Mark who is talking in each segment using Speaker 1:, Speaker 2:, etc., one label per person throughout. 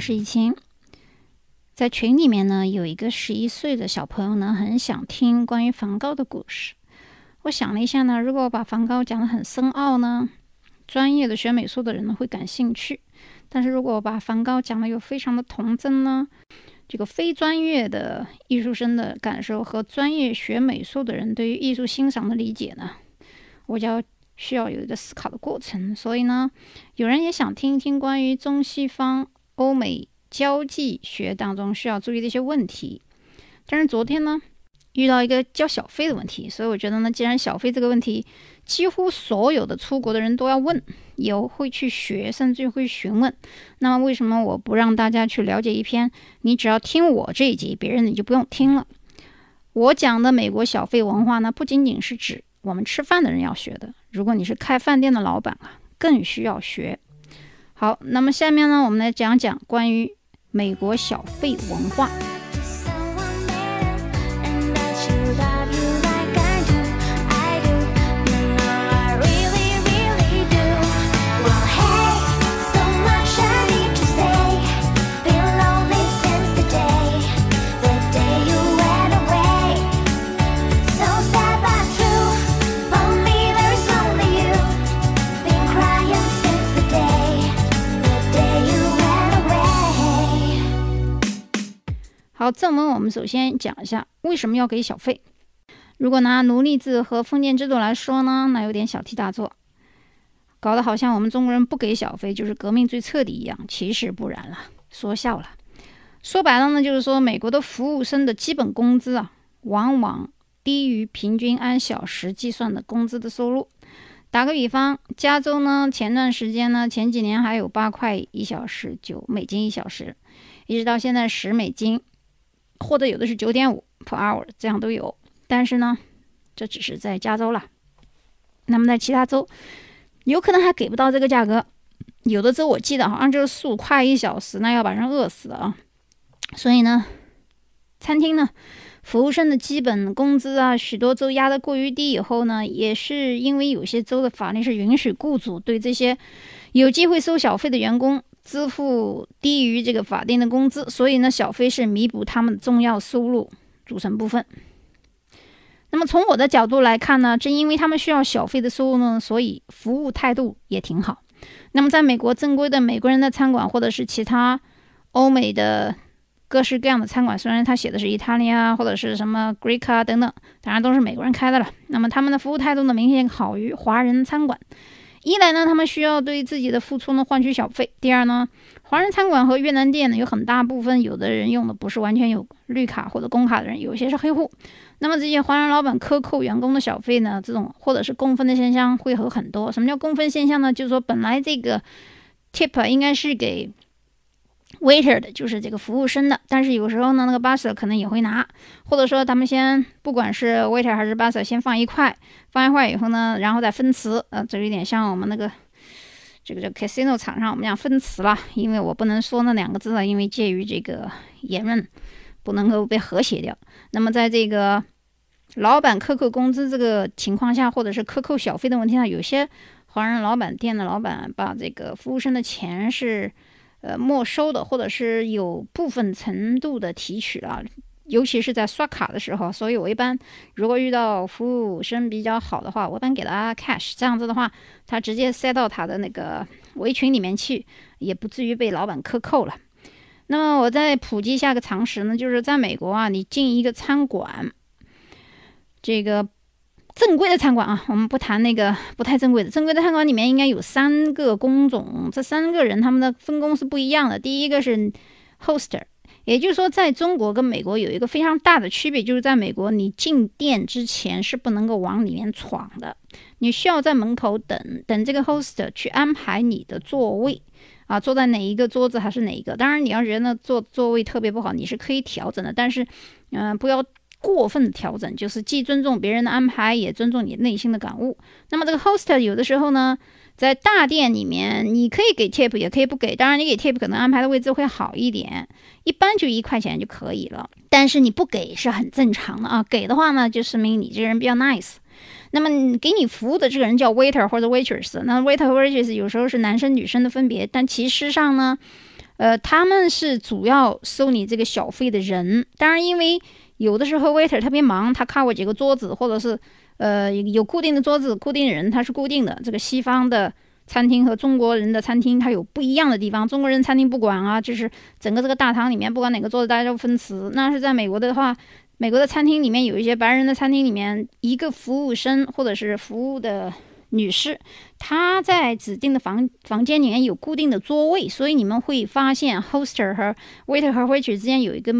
Speaker 1: 是易清。在群里面呢，有一个十一岁的小朋友呢，很想听关于梵高的故事。我想了一下呢，如果我把梵高讲得很深奥呢，专业的学美术的人呢会感兴趣；但是如果我把梵高讲的又非常的童真呢，这个非专业的艺术生的感受和专业学美术的人对于艺术欣赏的理解呢，我就要。需要有一个思考的过程，所以呢，有人也想听一听关于中西方欧美交际学当中需要注意的一些问题。但是昨天呢，遇到一个交小费的问题，所以我觉得呢，既然小费这个问题几乎所有的出国的人都要问，有会去学，甚至会询问，那么为什么我不让大家去了解一篇？你只要听我这一集，别人你就不用听了。我讲的美国小费文化呢，不仅仅是指我们吃饭的人要学的。如果你是开饭店的老板啊，更需要学。好，那么下面呢，我们来讲讲关于美国小费文化。我们首先讲一下为什么要给小费。如果拿奴隶制和封建制度来说呢，那有点小题大做，搞得好像我们中国人不给小费就是革命最彻底一样。其实不然了，说笑了。说白了呢，就是说美国的服务生的基本工资啊，往往低于平均按小时计算的工资的收入。打个比方，加州呢，前段时间呢，前几年还有八块一小时，九美金一小时，一直到现在十美金。或者有的是九点五 per hour，这样都有。但是呢，这只是在加州了。那么在其他州，有可能还给不到这个价格。有的州我记得好像就是四五块一小时，那要把人饿死的啊。所以呢，餐厅呢，服务生的基本工资啊，许多州压得过于低。以后呢，也是因为有些州的法律是允许雇主对这些有机会收小费的员工。支付低于这个法定的工资，所以呢，小费是弥补他们的重要收入组成部分。那么从我的角度来看呢，正因为他们需要小费的收入呢，所以服务态度也挺好。那么在美国正规的美国人的餐馆，或者是其他欧美的各式各样的餐馆，虽然他写的是意大利啊，或者是什么 Greek 啊等等，当然都是美国人开的了。那么他们的服务态度呢，明显好于华人餐馆。一来呢，他们需要对自己的付出呢换取小费；第二呢，华人餐馆和越南店呢有很大部分，有的人用的不是完全有绿卡或者工卡的人，有些是黑户。那么这些华人老板克扣员工的小费呢，这种或者是共分的现象会有很多。什么叫共分现象呢？就是说本来这个 tip 应该是给。Waiter 的就是这个服务生的，但是有时候呢，那个 busser 可能也会拿，或者说他们先不管是 waiter 还是 busser 先放一块，放一块以后呢，然后再分词，呃，这有点像我们那个这个叫 casino 场上我们讲分词了，因为我不能说那两个字了，因为介于这个言论不能够被和谐掉。那么在这个老板克扣工资这个情况下，或者是克扣小费的问题上，有些华人老板店的老板把这个服务生的钱是。呃，没收的，或者是有部分程度的提取了，尤其是在刷卡的时候。所以我一般如果遇到服务生比较好的话，我一般给他 cash，这样子的话，他直接塞到他的那个围裙里面去，也不至于被老板克扣了。那么我再普及一下个常识呢，就是在美国啊，你进一个餐馆，这个。正规的餐馆啊，我们不谈那个不太正规的。正规的餐馆里面应该有三个工种，这三个人他们的分工是不一样的。第一个是 hoster，也就是说，在中国跟美国有一个非常大的区别，就是在美国你进店之前是不能够往里面闯的，你需要在门口等等这个 hoster 去安排你的座位啊，坐在哪一个桌子还是哪一个。当然，你要觉得坐座位特别不好，你是可以调整的，但是嗯，不要。过分调整就是既尊重别人的安排，也尊重你内心的感悟。那么这个 host 有的时候呢，在大店里面，你可以给 tip，也可以不给。当然，你给 tip 可能安排的位置会好一点，一般就一块钱就可以了。但是你不给是很正常的啊，给的话呢，就说明你这个人比较 nice。那么给你服务的这个人叫 waiter 或者 waitress，那 waiter waitress 有时候是男生女生的分别，但其实上呢。呃，他们是主要收你这个小费的人。当然，因为有的时候 waiter 特别忙，他 cover 几个桌子，或者是呃有固定的桌子、固定人，他是固定的。这个西方的餐厅和中国人的餐厅，它有不一样的地方。中国人餐厅不管啊，就是整个这个大堂里面，不管哪个桌子，大家都分词。那是在美国的话，美国的餐厅里面有一些白人的餐厅里面，一个服务生或者是服务的。女士，她在指定的房房间里面有固定的座位，所以你们会发现 hoster 和 waiter 和 waiter 之间有一个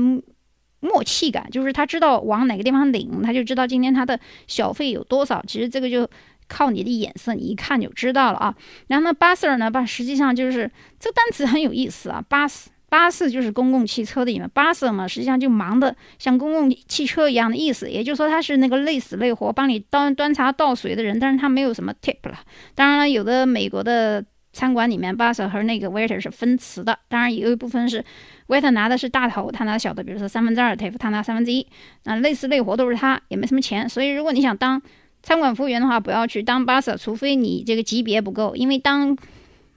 Speaker 1: 默契感，就是他知道往哪个地方领，他就知道今天他的小费有多少。其实这个就靠你的眼色，你一看就知道了啊。然后呢，busser 呢，把实际上就是这个单词很有意思啊，bus。巴士就是公共汽车的意思，巴士嘛，实际上就忙的像公共汽车一样的意思。也就是说，他是那个累死累活帮你端端茶倒水的人，但是他没有什么 tip 了。当然了，有的美国的餐馆里面，巴士和那个 waiter 是分词的。当然，有一部分是 waiter 拿的是大头，他拿小的，比如说三分之二 tip，他拿三分之一。那累死累活都是他，也没什么钱。所以，如果你想当餐馆服务员的话，不要去当巴士，除非你这个级别不够，因为当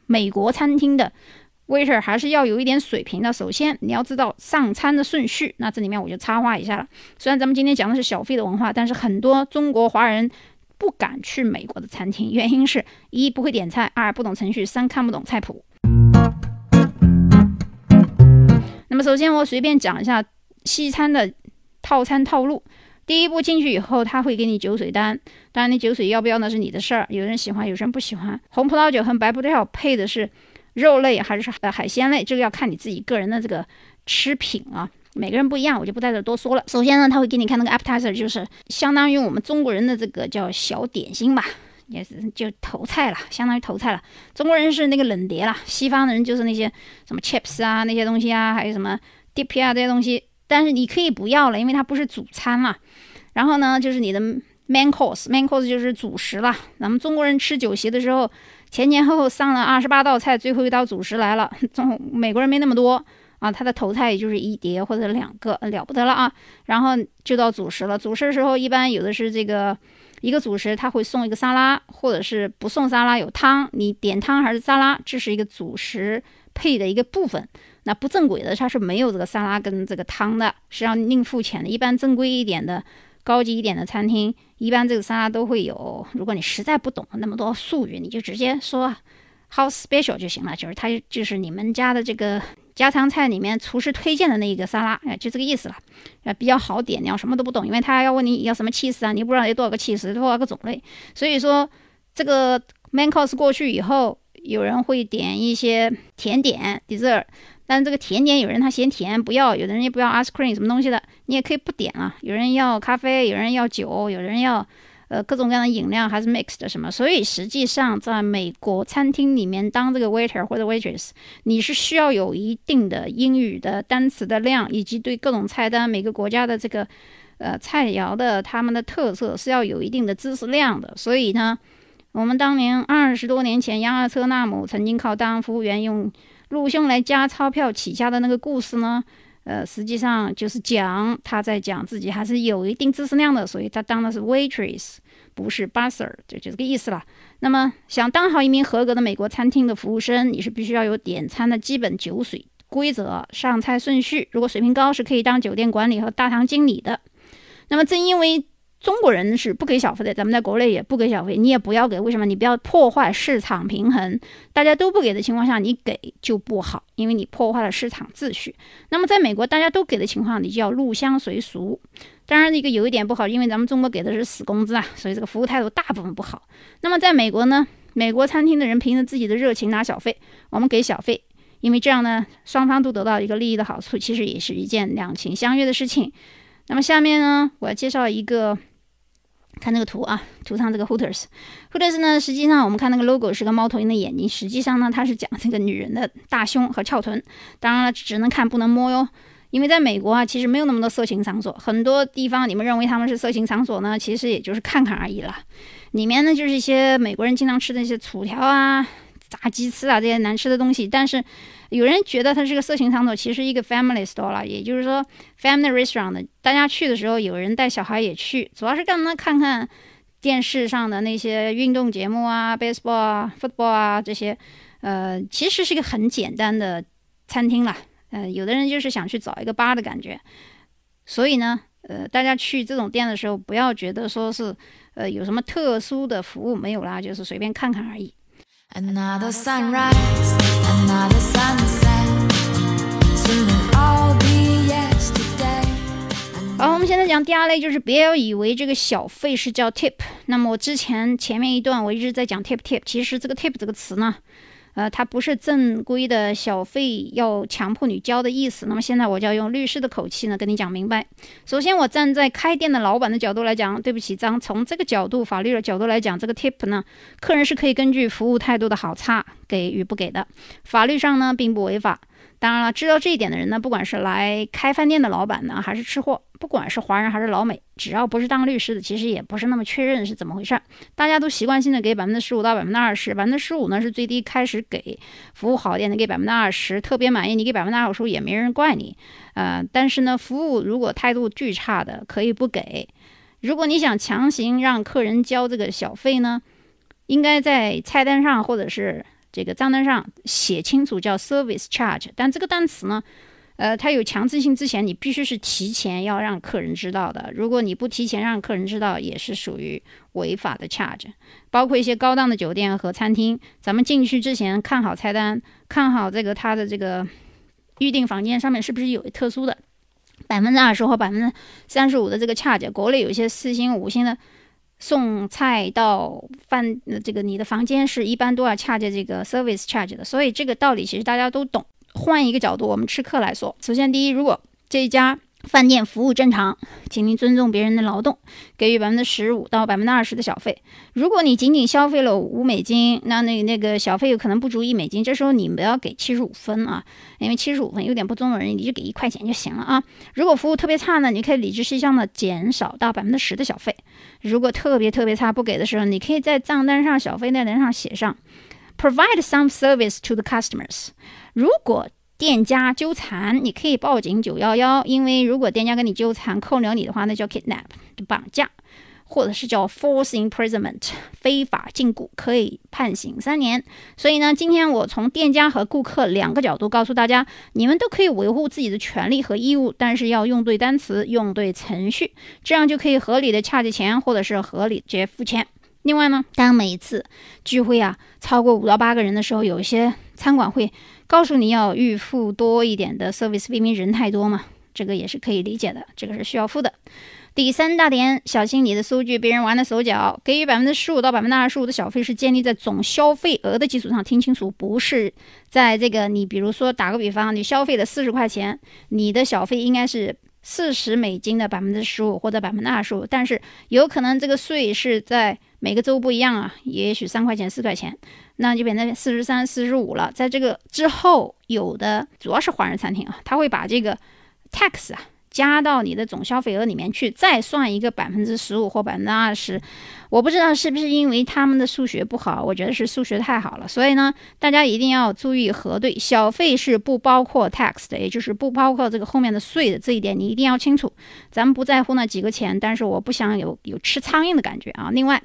Speaker 1: 美国餐厅的。waiter 还是要有一点水平的。首先，你要知道上餐的顺序。那这里面我就插话一下了。虽然咱们今天讲的是小费的文化，但是很多中国华人不敢去美国的餐厅，原因是一不会点菜，二不懂程序，三看不懂菜谱。那么，首先我随便讲一下西餐的套餐套路。第一步进去以后，他会给你酒水单。当然，你酒水要不要那是你的事儿。有人喜欢，有人不喜欢。红葡萄酒和白葡萄酒配的是。肉类还是海鲜类，这个要看你自己个人的这个吃品啊，每个人不一样，我就不在这多说了。首先呢，他会给你看那个 appetizer，就是相当于我们中国人的这个叫小点心吧，也是就头菜了，相当于头菜了。中国人是那个冷碟了，西方的人就是那些什么 chips 啊那些东西啊，还有什么 dip 啊这些东西。但是你可以不要了，因为它不是主餐嘛。然后呢，就是你的 main course，main course 就是主食了。咱们中国人吃酒席的时候。前前后后上了二十八道菜，最后一道主食来了。中美国人没那么多啊，他的头菜也就是一碟或者两个，了不得了啊。然后就到主食了。主食的时候，一般有的是这个一个主食，他会送一个沙拉，或者是不送沙拉有汤，你点汤还是沙拉，这是一个主食配的一个部分。那不正规的，它是没有这个沙拉跟这个汤的，是要另付钱的。一般正规一点的。高级一点的餐厅，一般这个沙拉都会有。如果你实在不懂那么多术语，你就直接说 “how special” 就行了，就是它就是你们家的这个家常菜里面厨师推荐的那一个沙拉，哎，就这个意思了，呃，比较好点。你要什么都不懂，因为他要问你要什么气势啊，你不知道有多少个气势，多少个种类。所以说这个 main course 过去以后，有人会点一些甜点 dessert。但这个甜点有人他嫌甜不要，有的人也不要 ice cream 什么东西的，你也可以不点啊。有人要咖啡，有人要酒，有人要呃各种各样的饮料，还是 mixed 的什么。所以实际上在美国餐厅里面当这个 waiter 或者 waitress，你是需要有一定的英语的单词的量，以及对各种菜单每个国家的这个呃菜肴的他们的特色是要有一定的知识量的。所以呢，我们当年二十多年前，杨尔车纳姆曾经靠当服务员用。陆兄来加钞票起家的那个故事呢，呃，实际上就是讲他在讲自己还是有一定知识量的，所以他当的是 waitress，不是 busser，就就这个意思了。那么想当好一名合格的美国餐厅的服务生，你是必须要有点餐的基本酒水规则、上菜顺序。如果水平高，是可以当酒店管理和大堂经理的。那么正因为中国人是不给小费的，咱们在国内也不给小费，你也不要给。为什么？你不要破坏市场平衡。大家都不给的情况下，你给就不好，因为你破坏了市场秩序。那么在美国大家都给的情况，你就要入乡随俗。当然，一个有一点不好，因为咱们中国给的是死工资啊，所以这个服务态度大部分不好。那么在美国呢，美国餐厅的人凭着自己的热情拿小费，我们给小费，因为这样呢，双方都得到一个利益的好处，其实也是一件两情相悦的事情。那么下面呢，我要介绍一个。看这个图啊，图上这个 Hooters，Hooters 呢，实际上我们看那个 logo 是个猫头鹰的眼睛，实际上呢，它是讲这个女人的大胸和翘臀。当然了，只能看不能摸哟，因为在美国啊，其实没有那么多色情场所，很多地方你们认为他们是色情场所呢，其实也就是看看而已了。里面呢，就是一些美国人经常吃的一些薯条啊、炸鸡翅啊这些难吃的东西，但是。有人觉得它是个色情场所，其实一个 family store 了，也就是说 family restaurant。大家去的时候，有人带小孩也去，主要是干嘛？看看电视上的那些运动节目啊，baseball 啊，football 啊这些。呃，其实是一个很简单的。餐厅了。呃，有的人就是想去找一个吧的感觉，所以呢，呃，大家去这种店的时候，不要觉得说是，呃，有什么特殊的服务没有啦，就是随便看看而已。好，我们现在讲第二类，就是不要以为这个小费是叫 tip。那么我之前前面一段我一直在讲 tip tip，其实这个 tip 这个词呢。呃，他不是正规的小费要强迫你交的意思。那么现在我就要用律师的口气呢跟你讲明白。首先，我站在开店的老板的角度来讲，对不起，张，从这个角度，法律的角度来讲，这个 tip 呢，客人是可以根据服务态度的好差给与不给的，法律上呢并不违法。当然了，知道这一点的人呢，不管是来开饭店的老板呢，还是吃货，不管是华人还是老美，只要不是当律师的，其实也不是那么确认是怎么回事儿。大家都习惯性的给百分之十五到百分之二十，百分之十五呢是最低开始给，服务好一点的给百分之二十，特别满意你给百分之二十五也没人怪你。呃，但是呢，服务如果态度巨差的，可以不给。如果你想强行让客人交这个小费呢，应该在菜单上或者是。这个账单上写清楚叫 service charge，但这个单词呢，呃，它有强制性，之前你必须是提前要让客人知道的。如果你不提前让客人知道，也是属于违法的 charge。包括一些高档的酒店和餐厅，咱们进去之前看好菜单，看好这个它的这个预订房间上面是不是有特殊的百分之二十或百分之三十五的这个 charge。国内有一些四星、五星的。送菜到饭，这个你的房间是一般都要掐着这个 service charge 的，所以这个道理其实大家都懂。换一个角度，我们吃客来说，首先第一，如果这一家。饭店服务正常，请您尊重别人的劳动，给予百分之十五到百分之二十的小费。如果你仅仅消费了五美金，那那那个小费有可能不足一美金，这时候你不要给七十五分啊，因为七十五分有点不尊重人，你就给一块钱就行了啊。如果服务特别差呢，你可以理直气壮的减少到百分之十的小费。如果特别特别差不给的时候，你可以在账单上小费那栏上写上，provide some service to the customers。如果店家纠缠，你可以报警九幺幺，因为如果店家跟你纠缠扣留你的话，那叫 kidnap 绑架，或者是叫 force imprisonment 非法禁锢，可以判刑三年。所以呢，今天我从店家和顾客两个角度告诉大家，你们都可以维护自己的权利和义务，但是要用对单词，用对程序，这样就可以合理的掐着钱，或者是合理直接付钱。另外呢，当每一次聚会啊超过五到八个人的时候，有一些餐馆会。告诉你要预付多一点的 service，因为人太多嘛，这个也是可以理解的，这个是需要付的。第三大点，小心你的数据被人玩了手脚。给予百分之十五到百分之二十五的小费是建立在总消费额的基础上，听清楚，不是在这个你比如说打个比方，你消费的四十块钱，你的小费应该是四十美金的百分之十五或者百分之二十五，但是有可能这个税是在每个州不一样啊，也许三块钱四块钱。那就变成四十三、四十五了。在这个之后，有的主要是华人餐厅啊，他会把这个 tax 啊加到你的总消费额里面去，再算一个百分之十五或百分之二十。我不知道是不是因为他们的数学不好，我觉得是数学太好了。所以呢，大家一定要注意核对，小费是不包括 tax 的，也就是不包括这个后面的税的。这一点你一定要清楚。咱们不在乎那几个钱，但是我不想有有吃苍蝇的感觉啊。另外，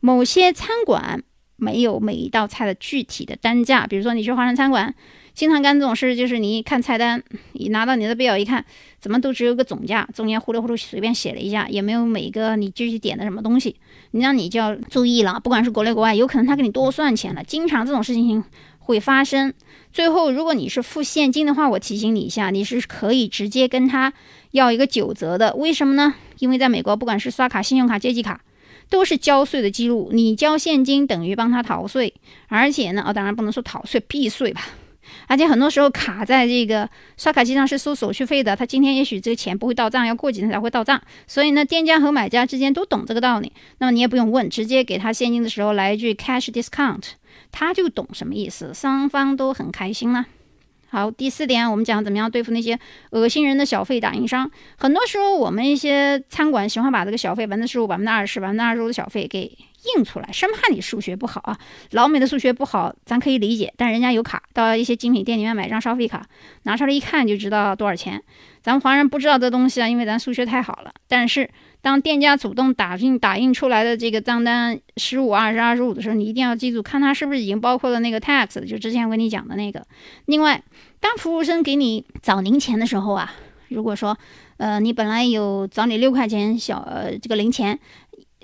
Speaker 1: 某些餐馆。没有每一道菜的具体的单价，比如说你去华人餐馆，经常干这种事，就是你一看菜单，你拿到你的表一看，怎么都只有个总价，中间糊里糊涂随便写了一下，也没有每个你具体点的什么东西，那你就要注意了，不管是国内国外，有可能他给你多算钱了，经常这种事情会发生。最后，如果你是付现金的话，我提醒你一下，你是可以直接跟他要一个九折的，为什么呢？因为在美国，不管是刷卡、信用卡、借记卡。都是交税的记录，你交现金等于帮他逃税，而且呢，哦，当然不能说逃税，避税吧。而且很多时候卡在这个刷卡机上是收手续费的，他今天也许这个钱不会到账，要过几天才会到账。所以呢，店家和买家之间都懂这个道理。那么你也不用问，直接给他现金的时候来一句 cash discount，他就懂什么意思，双方都很开心了。好，第四点，我们讲怎么样对付那些恶心人的小费打印商。很多时候，我们一些餐馆喜欢把这个小费百分之十五、百分之二十、百分之二十五的小费给印出来，生怕你数学不好啊。老美的数学不好，咱可以理解，但人家有卡，到一些精品店里面买张消费卡，拿出来一看就知道多少钱。咱们华人不知道这东西啊，因为咱数学太好了。但是当店家主动打印打印出来的这个账单十五、二十、二十五的时候，你一定要记住，看它是不是已经包括了那个 tax，就之前我跟你讲的那个。另外，当服务生给你找零钱的时候啊，如果说，呃，你本来有找你六块钱小呃这个零钱。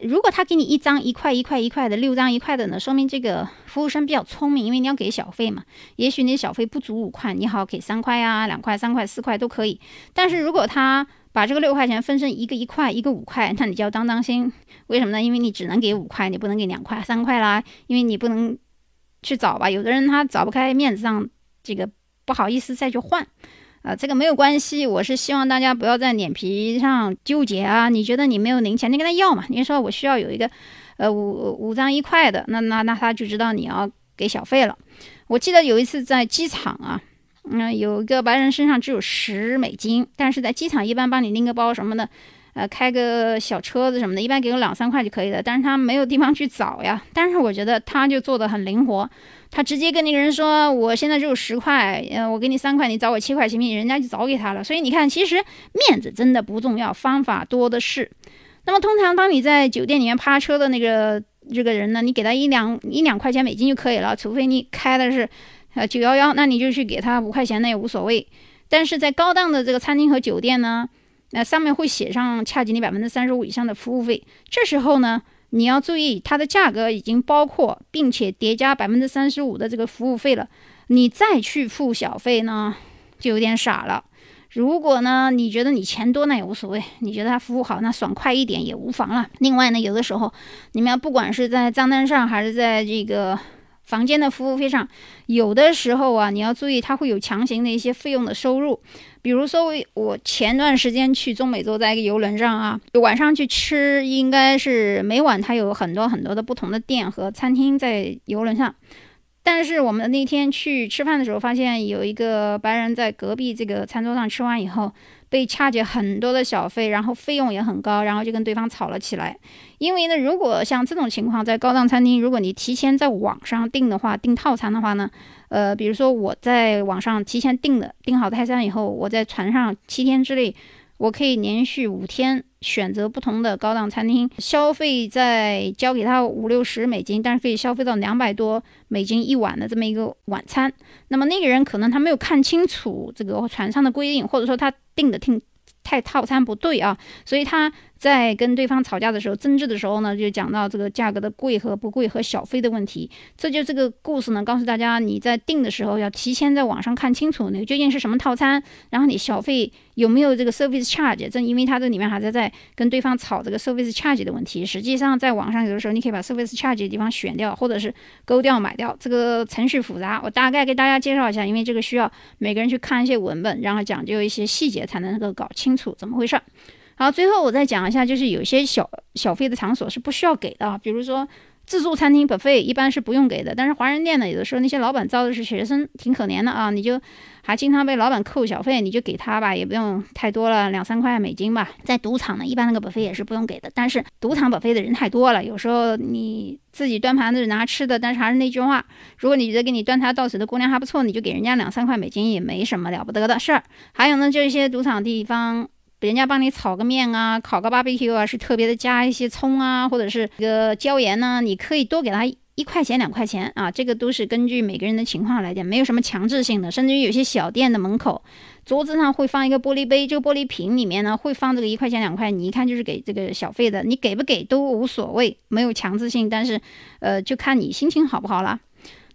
Speaker 1: 如果他给你一张一块一块一块的六张一块的呢，说明这个服务生比较聪明，因为你要给小费嘛。也许你小费不足五块，你好给三块啊，两块、三块、四块都可以。但是如果他把这个六块钱分成一个一块一个五块，那你就要当当心。为什么呢？因为你只能给五块，你不能给两块、三块啦。因为你不能去找吧，有的人他找不开，面子上这个不好意思再去换。啊，这个没有关系，我是希望大家不要在脸皮上纠结啊。你觉得你没有零钱，你跟他要嘛。你说我需要有一个，呃，五五张一块的，那那那他就知道你要给小费了。我记得有一次在机场啊，嗯，有一个白人身上只有十美金，但是在机场一般帮你拎个包什么的。呃，开个小车子什么的，一般给个两三块就可以了。但是他没有地方去找呀。但是我觉得他就做的很灵活，他直接跟那个人说：“我现在只有十块，呃，我给你三块，你找我七块行不行？”人家就找给他了。所以你看，其实面子真的不重要，方法多的是。那么通常当你在酒店里面趴车的那个这个人呢，你给他一两一两块钱美金就可以了，除非你开的是呃九幺幺，那你就去给他五块钱，那也无所谓。但是在高档的这个餐厅和酒店呢？那上面会写上恰及你百分之三十五以上的服务费，这时候呢，你要注意它的价格已经包括并且叠加百分之三十五的这个服务费了，你再去付小费呢，就有点傻了。如果呢，你觉得你钱多那也无所谓，你觉得他服务好，那爽快一点也无妨了。另外呢，有的时候你们要不管是在账单上还是在这个。房间的服务费上，有的时候啊，你要注意，它会有强行的一些费用的收入。比如说，我前段时间去中美洲，在一个游轮上啊，晚上去吃，应该是每晚它有很多很多的不同的店和餐厅在游轮上。但是我们那天去吃饭的时候，发现有一个白人在隔壁这个餐桌上吃完以后。被掐解很多的小费，然后费用也很高，然后就跟对方吵了起来。因为呢，如果像这种情况在高档餐厅，如果你提前在网上订的话，订套餐的话呢，呃，比如说我在网上提前订的，订好泰餐以后，我在船上七天之内，我可以连续五天选择不同的高档餐厅消费，再交给他五六十美金，但是可以消费到两百多美金一晚的这么一个晚餐。那么那个人可能他没有看清楚这个船上的规定，或者说他。订的订太套餐不对啊，所以他。在跟对方吵架的时候，争执的时候呢，就讲到这个价格的贵和不贵和小费的问题。这就这个故事呢，告诉大家，你在订的时候要提前在网上看清楚，你究竟是什么套餐，然后你小费有没有这个 service charge。正因为它这里面还在在跟对方吵这个 service charge 的问题。实际上在网上有的时候，你可以把 service charge 的地方选掉，或者是勾掉买掉。这个程序复杂，我大概给大家介绍一下，因为这个需要每个人去看一些文本，然后讲究一些细节，才能够搞清楚怎么回事儿。好，最后我再讲一下，就是有些小小费的场所是不需要给的，比如说自助餐厅 buffet 一般是不用给的。但是华人店呢，有的时候那些老板招的是学生，挺可怜的啊，你就还经常被老板扣小费，你就给他吧，也不用太多了，两三块美金吧。在赌场呢，一般那个 buffet 也是不用给的，但是赌场 buffet 的人太多了，有时候你自己端盘子拿吃的，但是还是那句话，如果你觉得给你端茶倒水的姑娘还不错，你就给人家两三块美金也没什么了不得的事儿。还有呢，就一些赌场地方。人家帮你炒个面啊，烤个 barbecue 啊，是特别的加一些葱啊，或者是这个椒盐呢，你可以多给他一块钱两块钱啊，这个都是根据每个人的情况来讲，没有什么强制性的。甚至于有些小店的门口桌子上会放一个玻璃杯，这个玻璃瓶里面呢会放这个一块钱两块，你一看就是给这个小费的，你给不给都无所谓，没有强制性，但是呃就看你心情好不好了。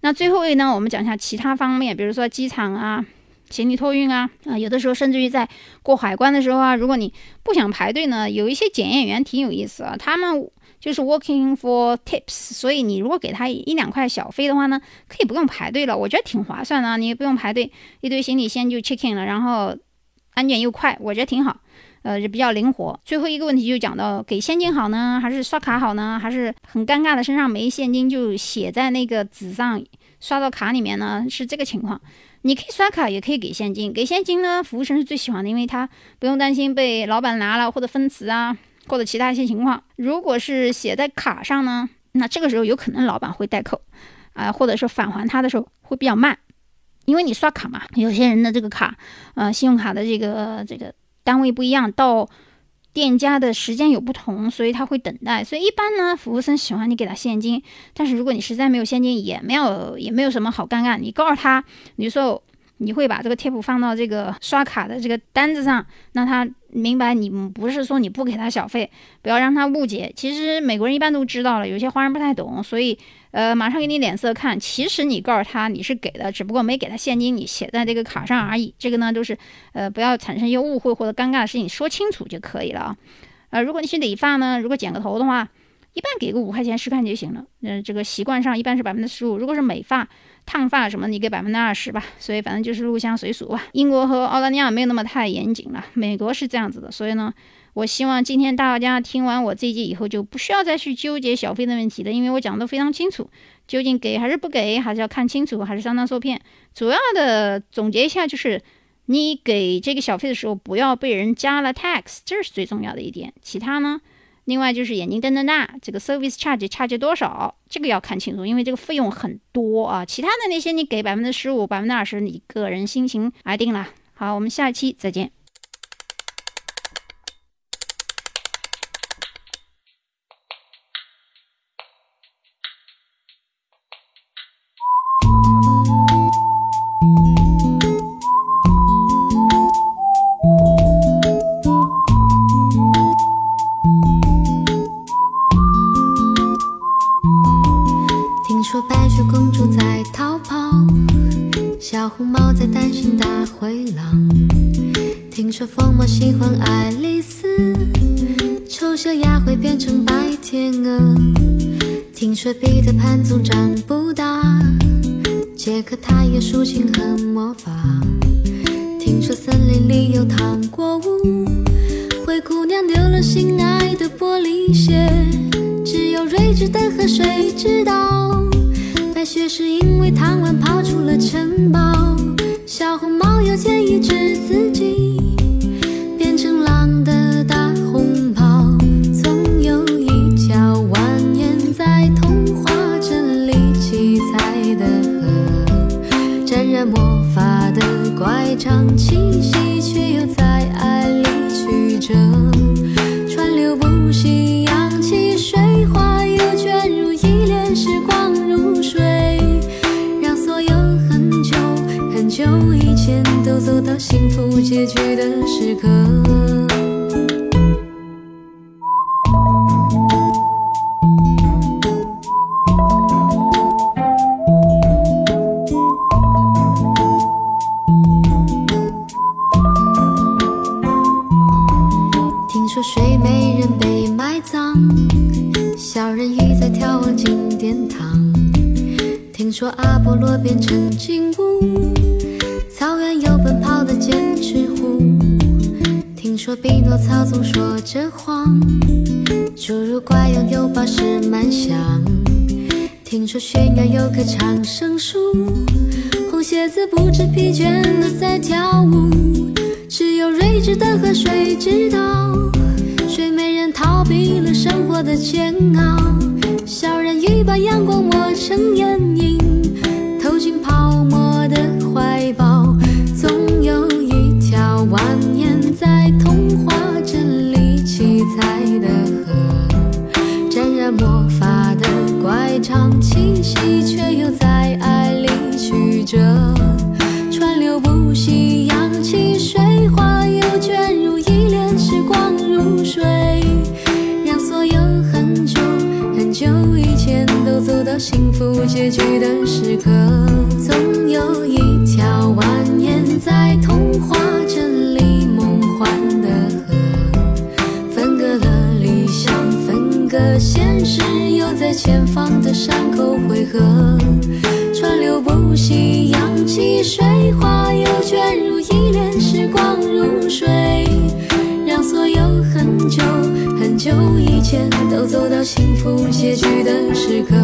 Speaker 1: 那最后一呢，我们讲一下其他方面，比如说机场啊。行李托运啊啊，有的时候甚至于在过海关的时候啊，如果你不想排队呢，有一些检验员挺有意思啊，他们就是 working for tips，所以你如果给他一两块小费的话呢，可以不用排队了，我觉得挺划算的，你也不用排队，一堆行李先就 check in 了，然后安检又快，我觉得挺好，呃，就比较灵活。最后一个问题就讲到给现金好呢，还是刷卡好呢？还是很尴尬的，身上没现金就写在那个纸上，刷到卡里面呢？是这个情况。你可以刷卡，也可以给现金。给现金呢，服务生是最喜欢的，因为他不用担心被老板拿了或者分词啊，或者其他一些情况。如果是写在卡上呢，那这个时候有可能老板会代扣，啊，或者是返还他的时候会比较慢，因为你刷卡嘛，有些人的这个卡，呃，信用卡的这个这个单位不一样，到。店家的时间有不同，所以他会等待。所以一般呢，服务生喜欢你给他现金。但是如果你实在没有现金，也没有也没有什么好尴尬。你告诉他，你说你会把这个贴补放到这个刷卡的这个单子上，那他明白你不是说你不给他小费，不要让他误解。其实美国人一般都知道了，有些华人不太懂，所以呃马上给你脸色看。其实你告诉他你是给的，只不过没给他现金，你写在这个卡上而已。这个呢都是呃不要产生一些误会或者尴尬的事情，说清楚就可以了啊。呃，如果你去理发呢，如果剪个头的话。一般给个五块钱十块钱就行了。嗯，这个习惯上一般是百分之十五。如果是美发、烫发什么，你给百分之二十吧。所以反正就是入乡随俗吧。英国和澳大利亚没有那么太严谨了，美国是这样子的。所以呢，我希望今天大家听完我这一集以后，就不需要再去纠结小费的问题了，因为我讲的非常清楚，究竟给还是不给，还是要看清楚，还是上当受骗。主要的总结一下就是，你给这个小费的时候，不要被人加了 tax，这是最重要的一点。其他呢？另外就是眼睛瞪瞪大，这个 service charge 差价多少，这个要看清楚，因为这个费用很多啊。其他的那些你给百分之十五、百分之二十，你个人心情而定了。好，我们下期再见。
Speaker 2: 说疯帽喜欢爱丽丝，丑小鸭会变成白天鹅。听说彼得潘总长不大，杰克他有竖琴和魔法。听说森林里有糖果屋，灰姑娘丢了心爱的玻璃鞋，只有睿智的河水知道。白雪是因为贪玩跑出了城堡，我牵一只自己变成狼的大红袍总有一条蜿蜒在童话镇里七彩的河沾染魔法的乖长气。听说阿波罗变成金乌，草原有奔跑的剑齿虎。听说匹诺曹总说着谎，侏儒怪拥有宝石满箱。听说悬崖有棵长生树，红鞋子不知疲倦的在跳舞。只有睿智的河水知道，睡美人逃避了生活的煎熬。小人鱼把阳光抹成眼影。有结局的时刻，总有一条蜿蜒在童话镇里梦幻的河，分隔了理想，分隔现实，又在前方的山口汇合。川流不息，扬起水花，又卷入一帘，时光如水，让所有很久很久以前都走到幸福结局的时刻。